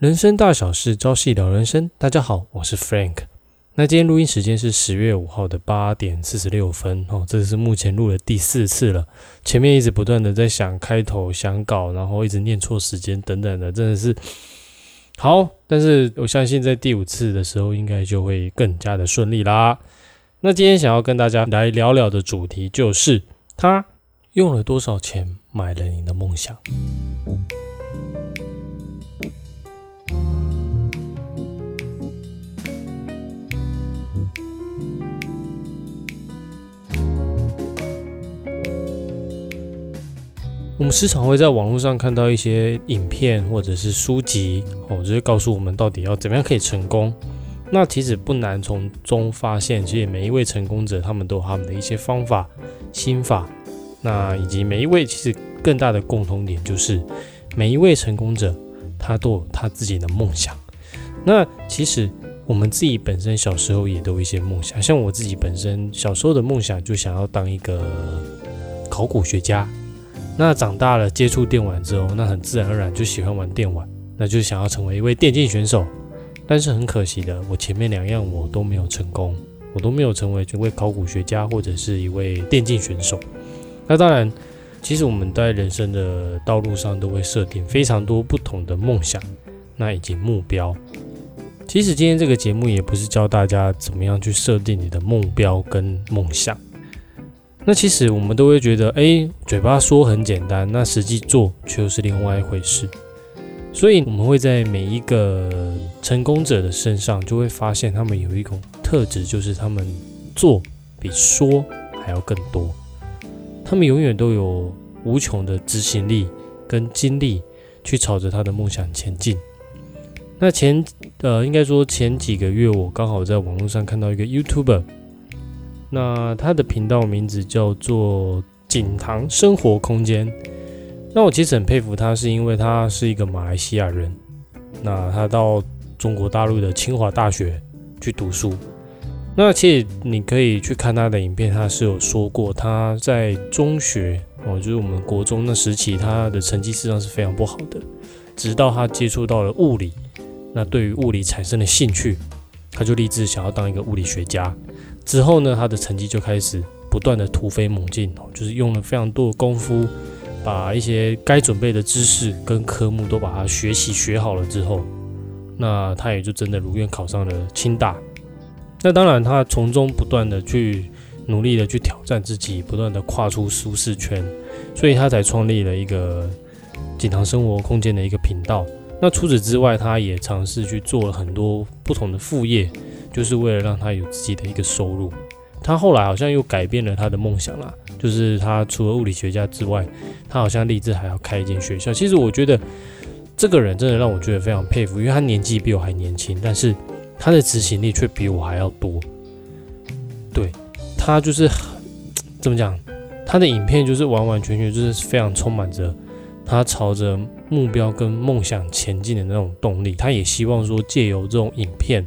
人生大小事，朝夕聊人生。大家好，我是 Frank。那今天录音时间是十月五号的八点四十六分哦，这是目前录了第四次了。前面一直不断的在想开头、想稿，然后一直念错时间等等的，真的是好。但是我相信在第五次的时候，应该就会更加的顺利啦。那今天想要跟大家来聊聊的主题就是，他用了多少钱买了你的梦想？我们时常会在网络上看到一些影片或者是书籍，哦，就是告诉我们到底要怎么样可以成功。那其实不难从中发现，其实每一位成功者他们都有他们的一些方法、心法。那以及每一位其实更大的共同点就是，每一位成功者他都有他自己的梦想。那其实我们自己本身小时候也都有一些梦想，像我自己本身小时候的梦想就想要当一个考古学家。那长大了接触电玩之后，那很自然而然就喜欢玩电玩，那就想要成为一位电竞选手。但是很可惜的，我前面两样我都没有成功，我都没有成为一位考古学家或者是一位电竞选手。那当然，其实我们在人生的道路上都会设定非常多不同的梦想，那以及目标。其实今天这个节目也不是教大家怎么样去设定你的目标跟梦想。那其实我们都会觉得，哎，嘴巴说很简单，那实际做却又是另外一回事。所以我们会在每一个成功者的身上，就会发现他们有一种特质，就是他们做比说还要更多。他们永远都有无穷的执行力跟精力，去朝着他的梦想前进。那前呃，应该说前几个月，我刚好在网络上看到一个 YouTuber。那他的频道名字叫做锦堂生活空间。那我其实很佩服他，是因为他是一个马来西亚人。那他到中国大陆的清华大学去读书。那其实你可以去看他的影片，他是有说过他在中学哦，就是我们国中那时期，他的成绩实际上是非常不好的。直到他接触到了物理，那对于物理产生了兴趣，他就立志想要当一个物理学家。之后呢，他的成绩就开始不断的突飞猛进，就是用了非常多的功夫，把一些该准备的知识跟科目都把它学习学好了之后，那他也就真的如愿考上了清大。那当然，他从中不断的去努力的去挑战自己，不断的跨出舒适圈，所以他才创立了一个锦堂生活空间的一个频道。那除此之外，他也尝试去做了很多不同的副业。就是为了让他有自己的一个收入，他后来好像又改变了他的梦想啦。就是他除了物理学家之外，他好像立志还要开一间学校。其实我觉得这个人真的让我觉得非常佩服，因为他年纪比我还年轻，但是他的执行力却比我还要多。对他就是怎么讲，他的影片就是完完全全就是非常充满着他朝着目标跟梦想前进的那种动力。他也希望说借由这种影片。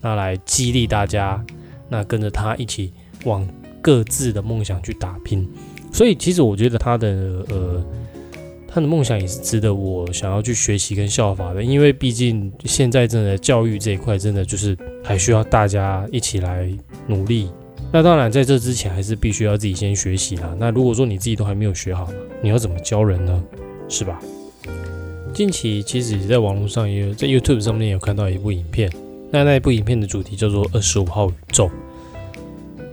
那来激励大家，那跟着他一起往各自的梦想去打拼。所以其实我觉得他的呃，他的梦想也是值得我想要去学习跟效法的。因为毕竟现在真的教育这一块，真的就是还需要大家一起来努力。那当然在这之前，还是必须要自己先学习啦。那如果说你自己都还没有学好，你要怎么教人呢？是吧？近期其实也在网络上也有在 YouTube 上面有看到一部影片。那那一部影片的主题叫做《二十五号宇宙》。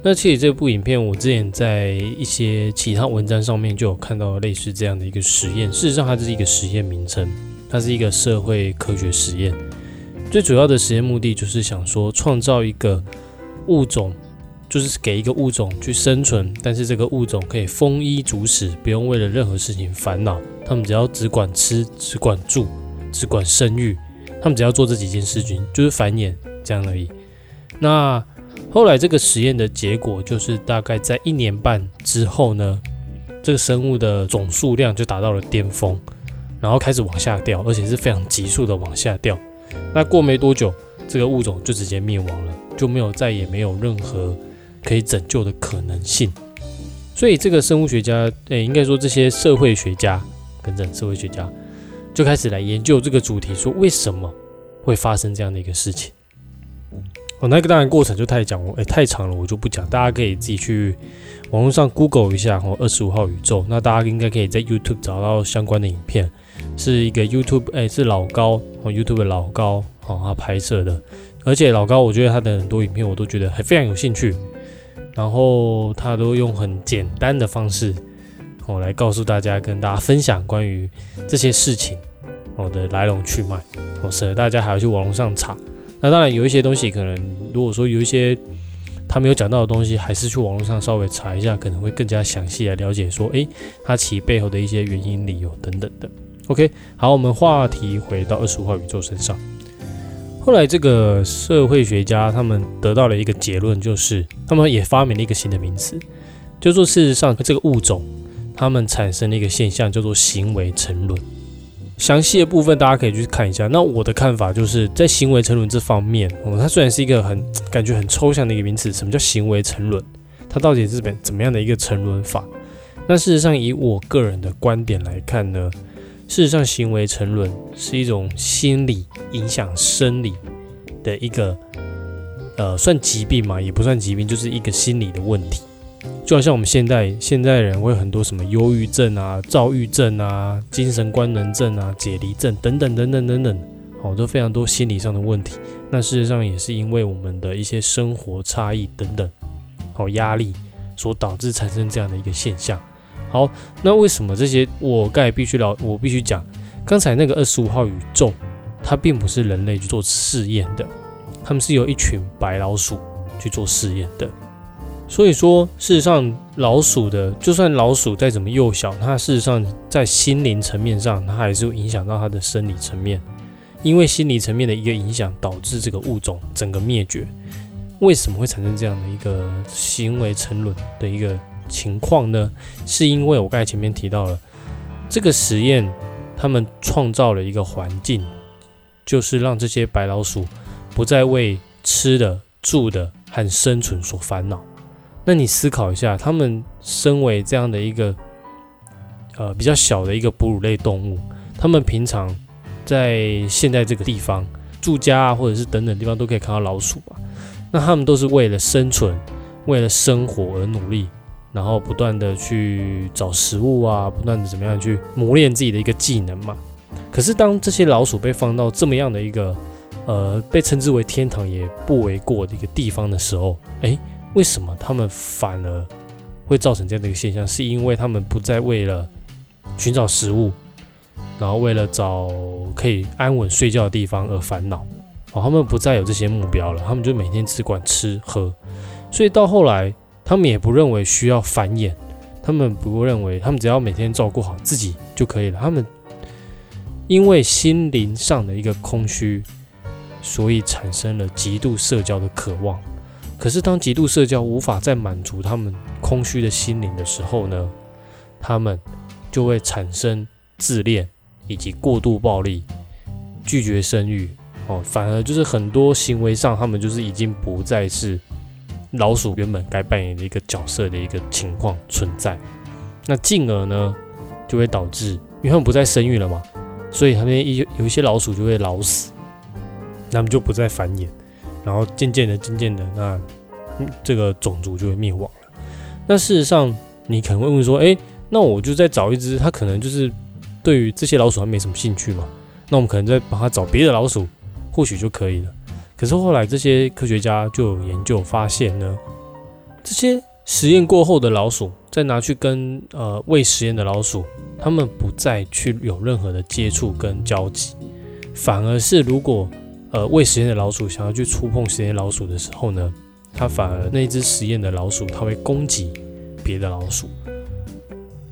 那其实这部影片，我之前在一些其他文章上面就有看到类似这样的一个实验。事实上，它是一个实验名称，它是一个社会科学实验。最主要的实验目的就是想说，创造一个物种，就是给一个物种去生存，但是这个物种可以丰衣足食，不用为了任何事情烦恼。他们只要只管吃，只管住，只管生育。他们只要做这几件事情，就是繁衍这样而已。那后来这个实验的结果就是，大概在一年半之后呢，这个生物的总数量就达到了巅峰，然后开始往下掉，而且是非常急速的往下掉。那过没多久，这个物种就直接灭亡了，就没有再也没有任何可以拯救的可能性。所以这个生物学家，诶，应该说这些社会学家，跟着社会学家。就开始来研究这个主题，说为什么会发生这样的一个事情。哦，那个当然过程就太讲，哎，太长了，我就不讲，大家可以自己去网络上 Google 一下哦，二十五号宇宙。那大家应该可以在 YouTube 找到相关的影片，是一个 YouTube，哎，是老高哦，YouTube 的老高哦，他拍摄的，而且老高我觉得他的很多影片我都觉得还非常有兴趣，然后他都用很简单的方式哦来告诉大家，跟大家分享关于这些事情哦的来龙去脉，哦，省得大家还要去网络上查。那当然有一些东西，可能如果说有一些他没有讲到的东西，还是去网络上稍微查一下，可能会更加详细来了解。说，诶，它其背后的一些原因、理由等等的。OK，好，我们话题回到二十五号宇宙身上。后来这个社会学家他们得到了一个结论，就是他们也发明了一个新的名词，就说事实上这个物种他们产生了一个现象，叫做行为沉沦。详细的部分大家可以去看一下。那我的看法就是在行为沉沦这方面，哦，它虽然是一个很感觉很抽象的一个名词，什么叫行为沉沦？它到底是怎怎么样的一个沉沦法？那事实上，以我个人的观点来看呢，事实上行为沉沦是一种心理影响生理的一个，呃，算疾病嘛，也不算疾病，就是一个心理的问题。就好像我们现代现代人会有很多什么忧郁症啊、躁郁症啊、精神官能症啊、解离症等等等等等等，好，都非常多心理上的问题。那事实上也是因为我们的一些生活差异等等，好压力所导致产生这样的一个现象。好，那为什么这些我该必须了？我必须讲，刚才那个二十五号宇宙，它并不是人类去做试验的，他们是由一群白老鼠去做试验的。所以说，事实上，老鼠的，就算老鼠再怎么幼小，它事实上在心灵层面上，它还是会影响到它的生理层面。因为心理层面的一个影响，导致这个物种整个灭绝。为什么会产生这样的一个行为沉沦的一个情况呢？是因为我刚才前面提到了，这个实验，他们创造了一个环境，就是让这些白老鼠不再为吃的、住的和生存所烦恼。那你思考一下，他们身为这样的一个呃比较小的一个哺乳类动物，他们平常在现在这个地方住家啊，或者是等等地方都可以看到老鼠吧？那他们都是为了生存、为了生活而努力，然后不断的去找食物啊，不断的怎么样去磨练自己的一个技能嘛。可是当这些老鼠被放到这么样的一个呃被称之为天堂也不为过的一个地方的时候，哎。为什么他们反而会造成这样的一个现象？是因为他们不再为了寻找食物，然后为了找可以安稳睡觉的地方而烦恼。哦，他们不再有这些目标了，他们就每天只管吃喝。所以到后来，他们也不认为需要繁衍，他们不认为他们只要每天照顾好自己就可以了。他们因为心灵上的一个空虚，所以产生了极度社交的渴望。可是，当极度社交无法再满足他们空虚的心灵的时候呢？他们就会产生自恋以及过度暴力、拒绝生育哦，反而就是很多行为上，他们就是已经不再是老鼠原本该扮演的一个角色的一个情况存在。那进而呢，就会导致，因为他们不再生育了嘛，所以他们一有一些老鼠就会老死，那么就不再繁衍。然后渐渐的、渐渐的，那这个种族就会灭亡了。那事实上，你可能会问说：“哎，那我就再找一只，它可能就是对于这些老鼠还没什么兴趣嘛？那我们可能再帮它找别的老鼠，或许就可以了。”可是后来这些科学家就有研究发现呢，这些实验过后的老鼠，再拿去跟呃未实验的老鼠，他们不再去有任何的接触跟交集，反而是如果。呃，未实验的老鼠想要去触碰实验老鼠的时候呢，它反而那只实验的老鼠，它会攻击别的老鼠，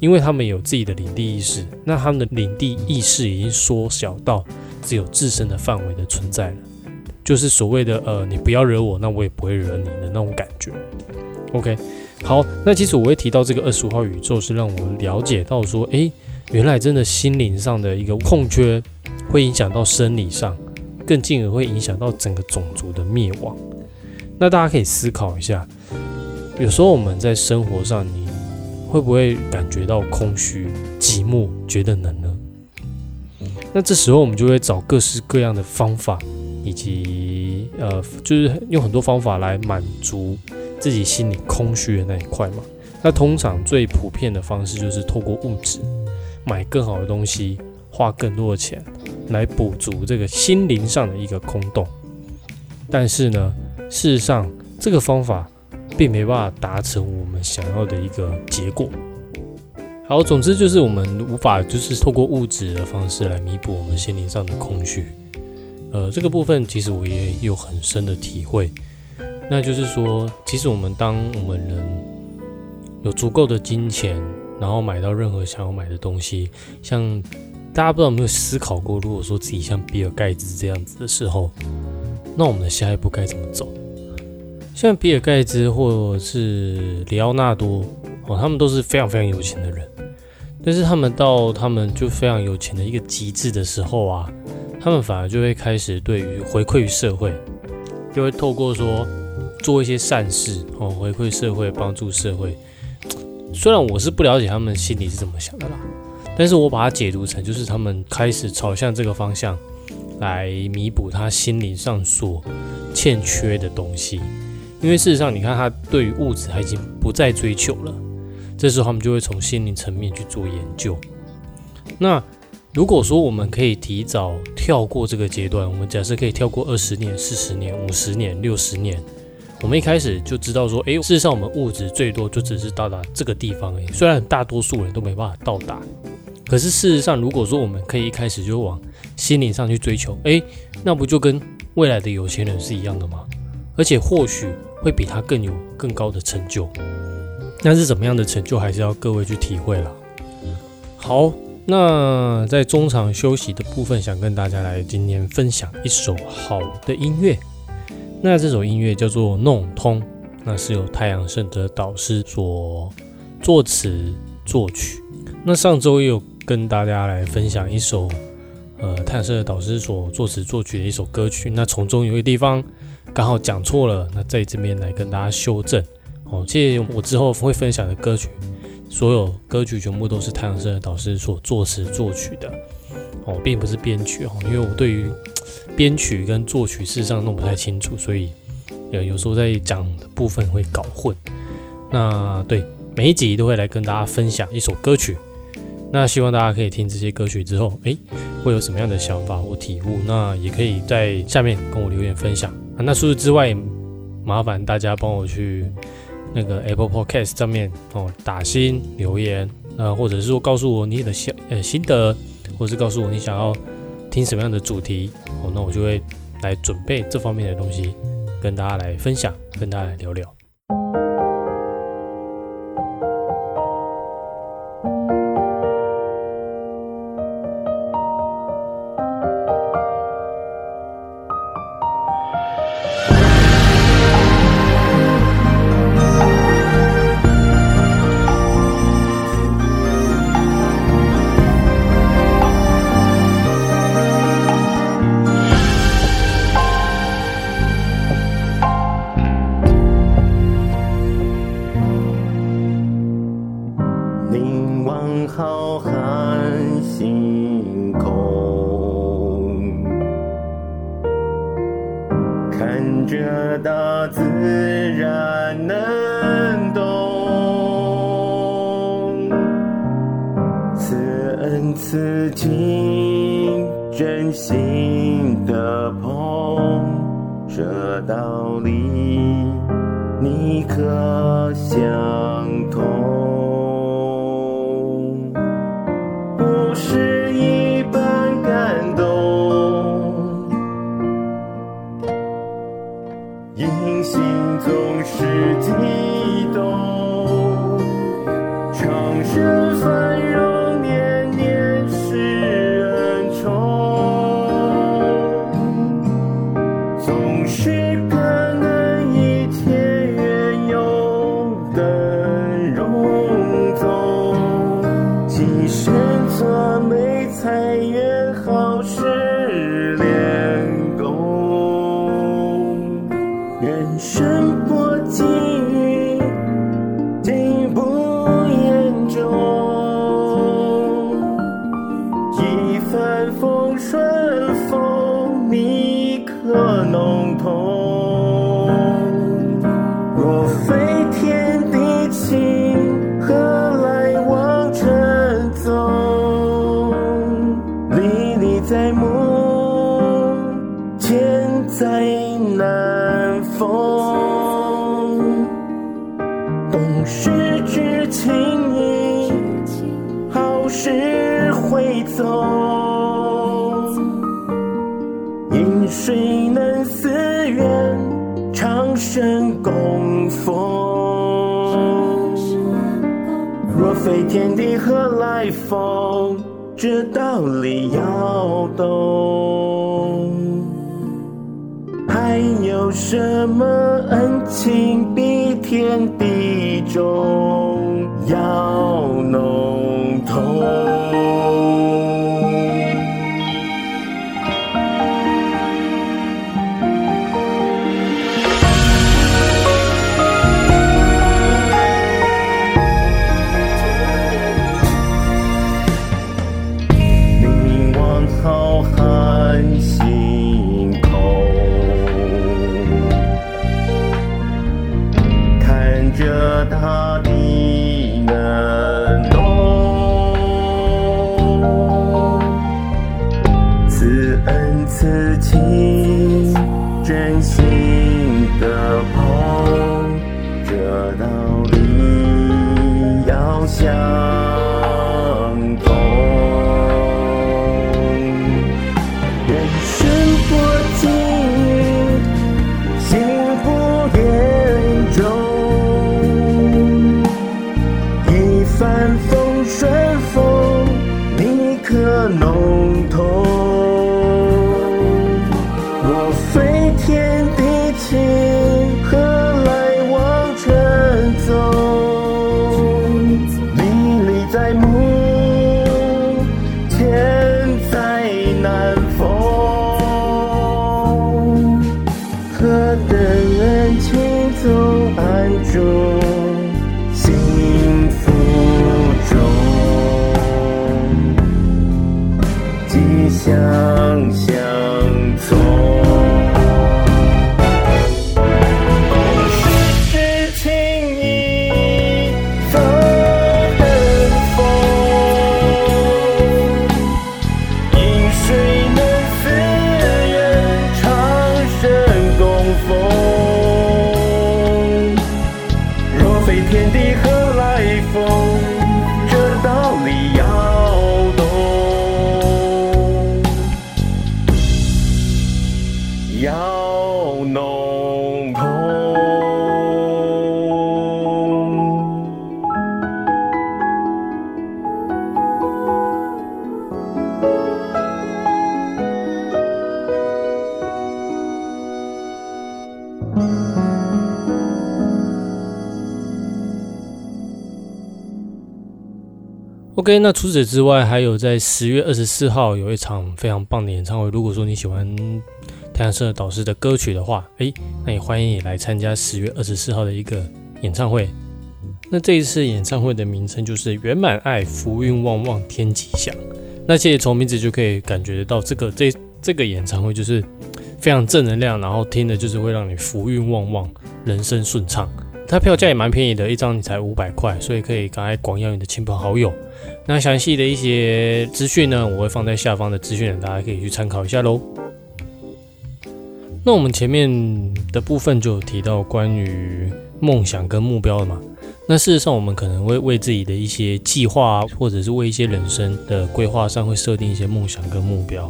因为他们有自己的领地意识，那他们的领地意识已经缩小到只有自身的范围的存在了，就是所谓的呃，你不要惹我，那我也不会惹你的那种感觉。OK，好，那其实我会提到这个二十五号宇宙，是让我了解到说，诶，原来真的心灵上的一个空缺，会影响到生理上。更进而会影响到整个种族的灭亡。那大家可以思考一下，有时候我们在生活上，你会不会感觉到空虚、寂寞、觉得冷呢？那这时候我们就会找各式各样的方法，以及呃，就是用很多方法来满足自己心里空虚的那一块嘛。那通常最普遍的方式就是透过物质买更好的东西，花更多的钱来补足这个心灵上的一个空洞。但是呢，事实上这个方法并没办法达成我们想要的一个结果。好，总之就是我们无法就是透过物质的方式来弥补我们心灵上的空虚。呃，这个部分其实我也有很深的体会。那就是说，其实我们当我们人有足够的金钱，然后买到任何想要买的东西，像大家不知道有没有思考过，如果说自己像比尔盖茨这样子的时候，那我们的下一步该怎么走？像比尔盖茨或者是里奥纳多哦，他们都是非常非常有钱的人。但是他们到他们就非常有钱的一个极致的时候啊，他们反而就会开始对于回馈于社会，就会透过说做一些善事哦，回馈社会，帮助社会。虽然我是不了解他们心里是怎么想的啦，但是我把它解读成就是他们开始朝向这个方向来弥补他心灵上所欠缺的东西。因为事实上，你看他对于物质他已经不再追求了。这时候他们就会从心灵层面去做研究。那如果说我们可以提早跳过这个阶段，我们假设可以跳过二十年、四十年、五十年、六十年，我们一开始就知道说，诶，事实上我们物质最多就只是到达这个地方而已。虽然大多数人都没办法到达，可是事实上，如果说我们可以一开始就往心灵上去追求，诶，那不就跟未来的有钱人是一样的吗？而且或许会比他更有更高的成就。那是怎么样的成就，还是要各位去体会了。好，那在中场休息的部分，想跟大家来今天分享一首好的音乐。那这首音乐叫做《弄通》，那是由太阳圣德导师所作词作曲。那上周也有跟大家来分享一首，呃，太阳圣德导师所作词作曲的一首歌曲。那从中有一个地方刚好讲错了，那在这边来跟大家修正。哦，其实我之后会分享的歌曲，所有歌曲全部都是太阳社的导师所作词作曲的，哦，并不是编曲哦，因为我对于编曲跟作曲事实上弄不太清楚，所以呃有时候在讲的部分会搞混。那对每一集都会来跟大家分享一首歌曲，那希望大家可以听这些歌曲之后，诶，会有什么样的想法或体悟？那也可以在下面跟我留言分享啊。那除此之外，麻烦大家帮我去。那个 Apple Podcast 上面哦，打新留言，呃，或者是说告诉我你的想呃心得，或者是告诉我你想要听什么样的主题哦，那我就会来准备这方面的东西，跟大家来分享，跟大家来聊聊。这大自然能懂，此恩此情，真心的捧，这道理你可想通？你选择长生供奉。若非天地何来风？这道理要懂。还有什么恩情比天地重要浓透？OK，那除此之外，还有在十月二十四号有一场非常棒的演唱会。如果说你喜欢太阳社导师的歌曲的话，诶，那也欢迎你来参加十月二十四号的一个演唱会。那这一次演唱会的名称就是“圆满爱，福运旺旺，天吉祥”。那其实从名字就可以感觉得到，这个这这个演唱会就是非常正能量，然后听的就是会让你福运旺旺，人生顺畅。它票价也蛮便宜的，一张你才五百块，所以可以赶快广邀你的亲朋好友。那详细的一些资讯呢，我会放在下方的资讯栏，大家可以去参考一下喽。那我们前面的部分就有提到关于梦想跟目标了嘛？那事实上，我们可能会为自己的一些计划，或者是为一些人生的规划上，会设定一些梦想跟目标。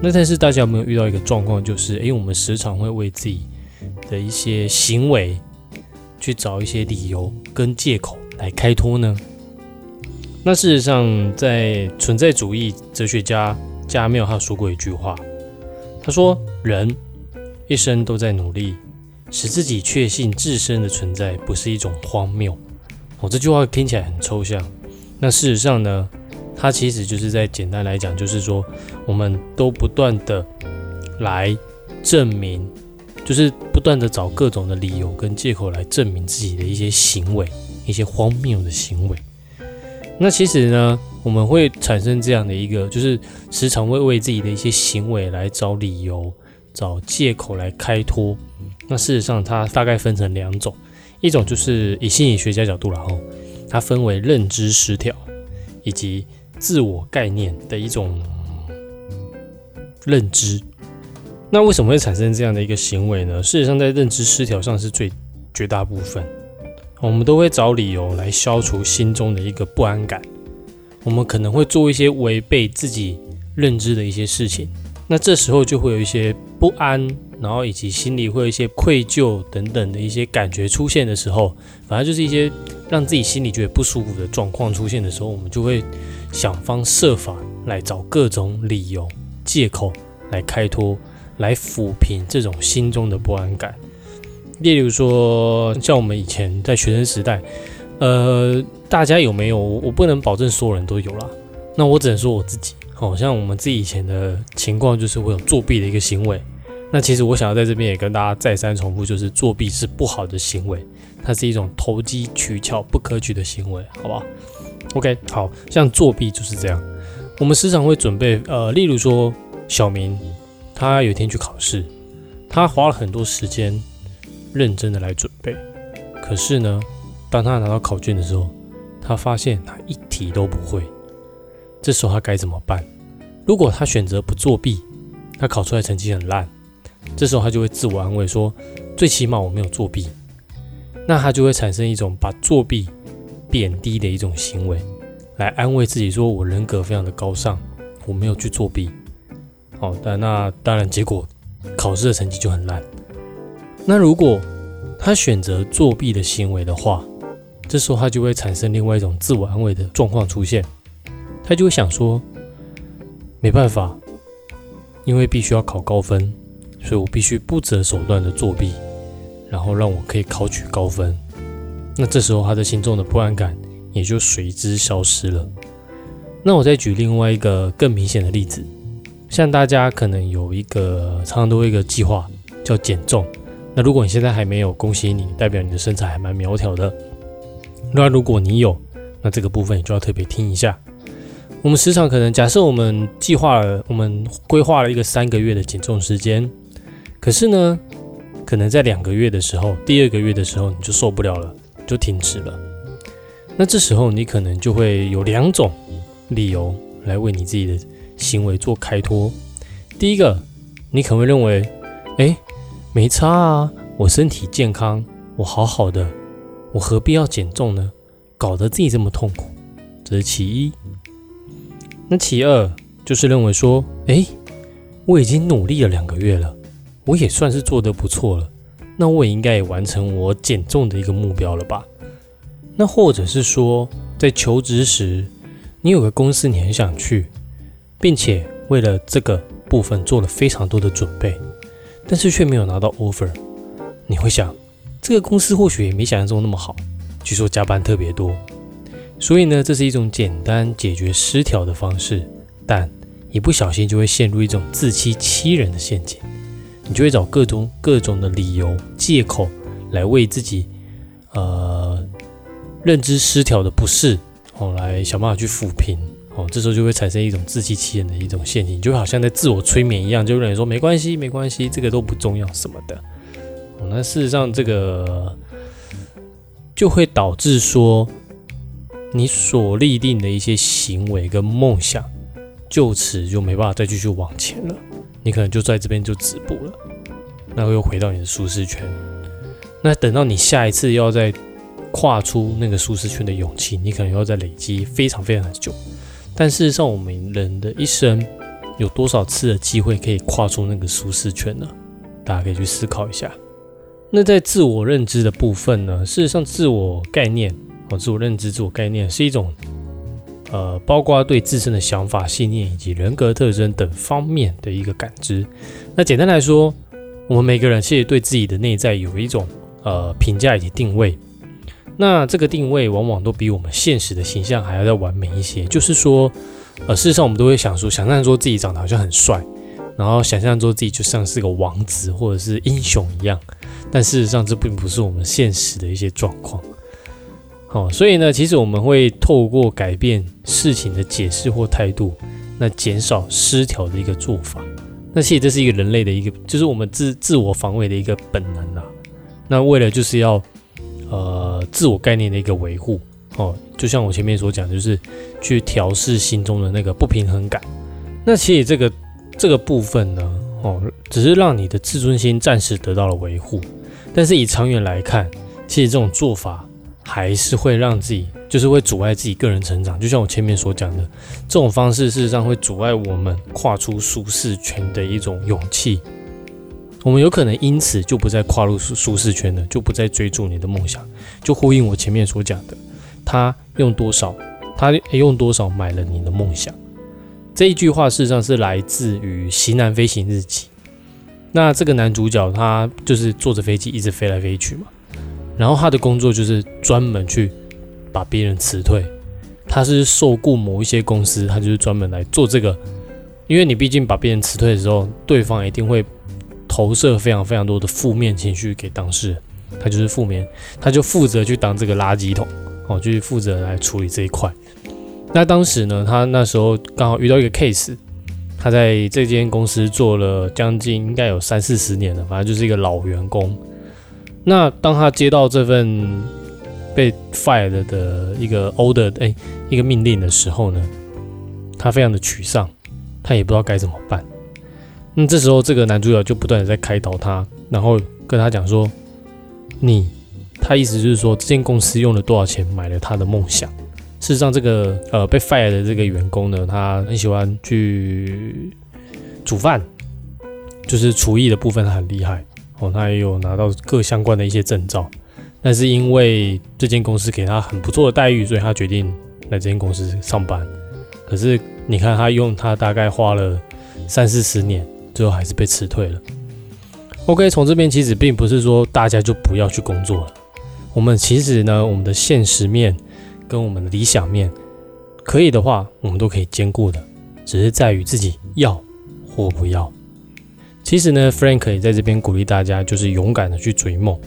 那但是大家有没有遇到一个状况，就是诶，我们时常会为自己的一些行为去找一些理由跟借口来开脱呢？那事实上，在存在主义哲学家加缪他说过一句话，他说：“人一生都在努力，使自己确信自身的存在不是一种荒谬。”哦，这句话听起来很抽象。那事实上呢，它其实就是在简单来讲，就是说，我们都不断的来证明，就是不断的找各种的理由跟借口来证明自己的一些行为，一些荒谬的行为。那其实呢，我们会产生这样的一个，就是时常会为自己的一些行为来找理由、找借口来开脱。那事实上，它大概分成两种，一种就是以心理学家角度然后它分为认知失调以及自我概念的一种认知。那为什么会产生这样的一个行为呢？事实上，在认知失调上是最绝大部分，我们都会找理由来消除心中的一个不安感。我们可能会做一些违背自己认知的一些事情，那这时候就会有一些不安，然后以及心里会有一些愧疚等等的一些感觉出现的时候，反正就是一些让自己心里觉得不舒服的状况出现的时候，我们就会想方设法来找各种理由、借口来开脱。来抚平这种心中的不安感，例如说，像我们以前在学生时代，呃，大家有没有？我不能保证所有人都有啦。那我只能说我自己，好像我们自己以前的情况就是会有作弊的一个行为。那其实我想要在这边也跟大家再三重复，就是作弊是不好的行为，它是一种投机取巧、不可取的行为，好不好？OK，好像作弊就是这样。我们时常会准备，呃，例如说小明。他有一天去考试，他花了很多时间认真的来准备。可是呢，当他拿到考卷的时候，他发现他一题都不会。这时候他该怎么办？如果他选择不作弊，他考出来成绩很烂，这时候他就会自我安慰说：“最起码我没有作弊。”那他就会产生一种把作弊贬低的一种行为，来安慰自己说：“我人格非常的高尚，我没有去作弊。”哦，但那当然，结果考试的成绩就很烂。那如果他选择作弊的行为的话，这时候他就会产生另外一种自我安慰的状况出现。他就会想说，没办法，因为必须要考高分，所以我必须不择手段的作弊，然后让我可以考取高分。那这时候他的心中的不安感也就随之消失了。那我再举另外一个更明显的例子。像大家可能有一个常常都会一个计划叫减重，那如果你现在还没有，恭喜你，代表你的身材还蛮苗条的。那如果你有，那这个部分你就要特别听一下。我们时常可能假设我们计划了，我们规划了一个三个月的减重时间，可是呢，可能在两个月的时候，第二个月的时候你就受不了了，就停止了。那这时候你可能就会有两种理由来为你自己的。行为做开脱。第一个，你可能会认为，哎，没差啊，我身体健康，我好好的，我何必要减重呢？搞得自己这么痛苦，这是其一。那其二就是认为说，哎，我已经努力了两个月了，我也算是做得不错了，那我也应该也完成我减重的一个目标了吧？那或者是说，在求职时，你有个公司你很想去。并且为了这个部分做了非常多的准备，但是却没有拿到 offer。你会想，这个公司或许也没想象中那么好，据说加班特别多。所以呢，这是一种简单解决失调的方式，但一不小心就会陷入一种自欺欺人的陷阱。你就会找各种各种的理由、借口来为自己呃认知失调的不适哦，来想办法去抚平。哦，这时候就会产生一种自欺欺人的一种陷阱，就好像在自我催眠一样，就认为说没关系，没关系，这个都不重要什么的。哦，那事实上这个就会导致说，你所立定的一些行为跟梦想，就此就没办法再继续往前了。你可能就在这边就止步了，那又回到你的舒适圈。那等到你下一次要再跨出那个舒适圈的勇气，你可能要再累积非常非常的久。但事实上，我们人的一生有多少次的机会可以跨出那个舒适圈呢？大家可以去思考一下。那在自我认知的部分呢？事实上，自我概念哦，自我认知、自我概念是一种呃，包括对自身的想法、信念以及人格特征等方面的一个感知。那简单来说，我们每个人其实对自己的内在有一种呃评价以及定位。那这个定位往往都比我们现实的形象还要再完美一些。就是说，呃，事实上我们都会想说，想象说自己长得好像很帅，然后想象说自己就像是个王子或者是英雄一样。但事实上，这并不是我们现实的一些状况。好，所以呢，其实我们会透过改变事情的解释或态度，那减少失调的一个做法。那其实这是一个人类的一个，就是我们自自我防卫的一个本能啦。那为了就是要呃自我概念的一个维护哦，就像我前面所讲，就是去调试心中的那个不平衡感。那其实这个这个部分呢，哦，只是让你的自尊心暂时得到了维护，但是以长远来看，其实这种做法还是会让自己，就是会阻碍自己个人成长。就像我前面所讲的，这种方式事实上会阻碍我们跨出舒适圈的一种勇气。我们有可能因此就不再跨入舒舒适圈了，就不再追逐你的梦想，就呼应我前面所讲的，他用多少，他用多少买了你的梦想。这一句话事实上是来自于《西南飞行日记》。那这个男主角他就是坐着飞机一直飞来飞去嘛，然后他的工作就是专门去把别人辞退。他是受雇某一些公司，他就是专门来做这个，因为你毕竟把别人辞退的时候，对方一定会。投射非常非常多的负面情绪给当事人，他就是负面，他就负责去当这个垃圾桶，哦，就是负责来处理这一块。那当时呢，他那时候刚好遇到一个 case，他在这间公司做了将近应该有三四十年了，反正就是一个老员工。那当他接到这份被 fired 的一个 order，哎，一个命令的时候呢，他非常的沮丧，他也不知道该怎么办。那这时候，这个男主角就不断的在开导他，然后跟他讲说：“你，他意思就是说，这间公司用了多少钱买了他的梦想。事实上，这个呃被 fired 的这个员工呢，他很喜欢去煮饭，就是厨艺的部分很厉害哦，他也有拿到各相关的一些证照。但是因为这间公司给他很不错的待遇，所以他决定来这间公司上班。可是你看，他用他大概花了三四十年。”最后还是被辞退了。OK，从这边其实并不是说大家就不要去工作了。我们其实呢，我们的现实面跟我们的理想面，可以的话，我们都可以兼顾的，只是在于自己要或不要。其实呢，Frank 也在这边鼓励大家，就是勇敢的去追梦。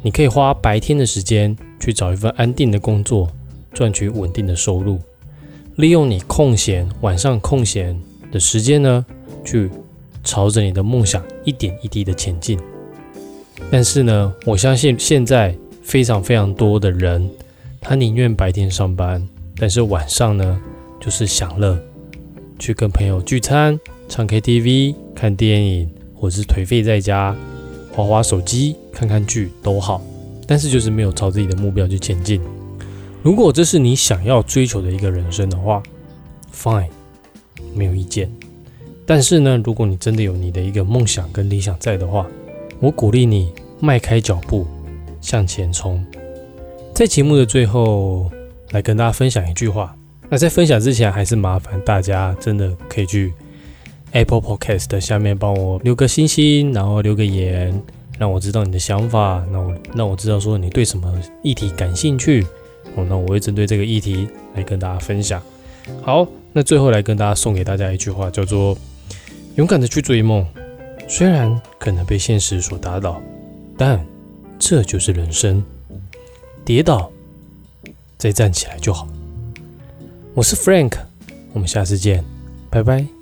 你可以花白天的时间去找一份安定的工作，赚取稳定的收入，利用你空闲晚上空闲的时间呢，去。朝着你的梦想一点一滴的前进，但是呢，我相信现在非常非常多的人，他宁愿白天上班，但是晚上呢，就是享乐，去跟朋友聚餐、唱 KTV、看电影，或者是颓废在家，划划手机、看看剧都好，但是就是没有朝自己的目标去前进。如果这是你想要追求的一个人生的话，Fine，没有意见。但是呢，如果你真的有你的一个梦想跟理想在的话，我鼓励你迈开脚步向前冲。在节目的最后，来跟大家分享一句话。那在分享之前，还是麻烦大家真的可以去 Apple Podcast 下面帮我留个星星，然后留个言，让我知道你的想法。那我让我知道说你对什么议题感兴趣，哦，那我会针对这个议题来跟大家分享。好，那最后来跟大家送给大家一句话，叫做。勇敢的去追梦，虽然可能被现实所打倒，但这就是人生。跌倒，再站起来就好。我是 Frank，我们下次见，拜拜。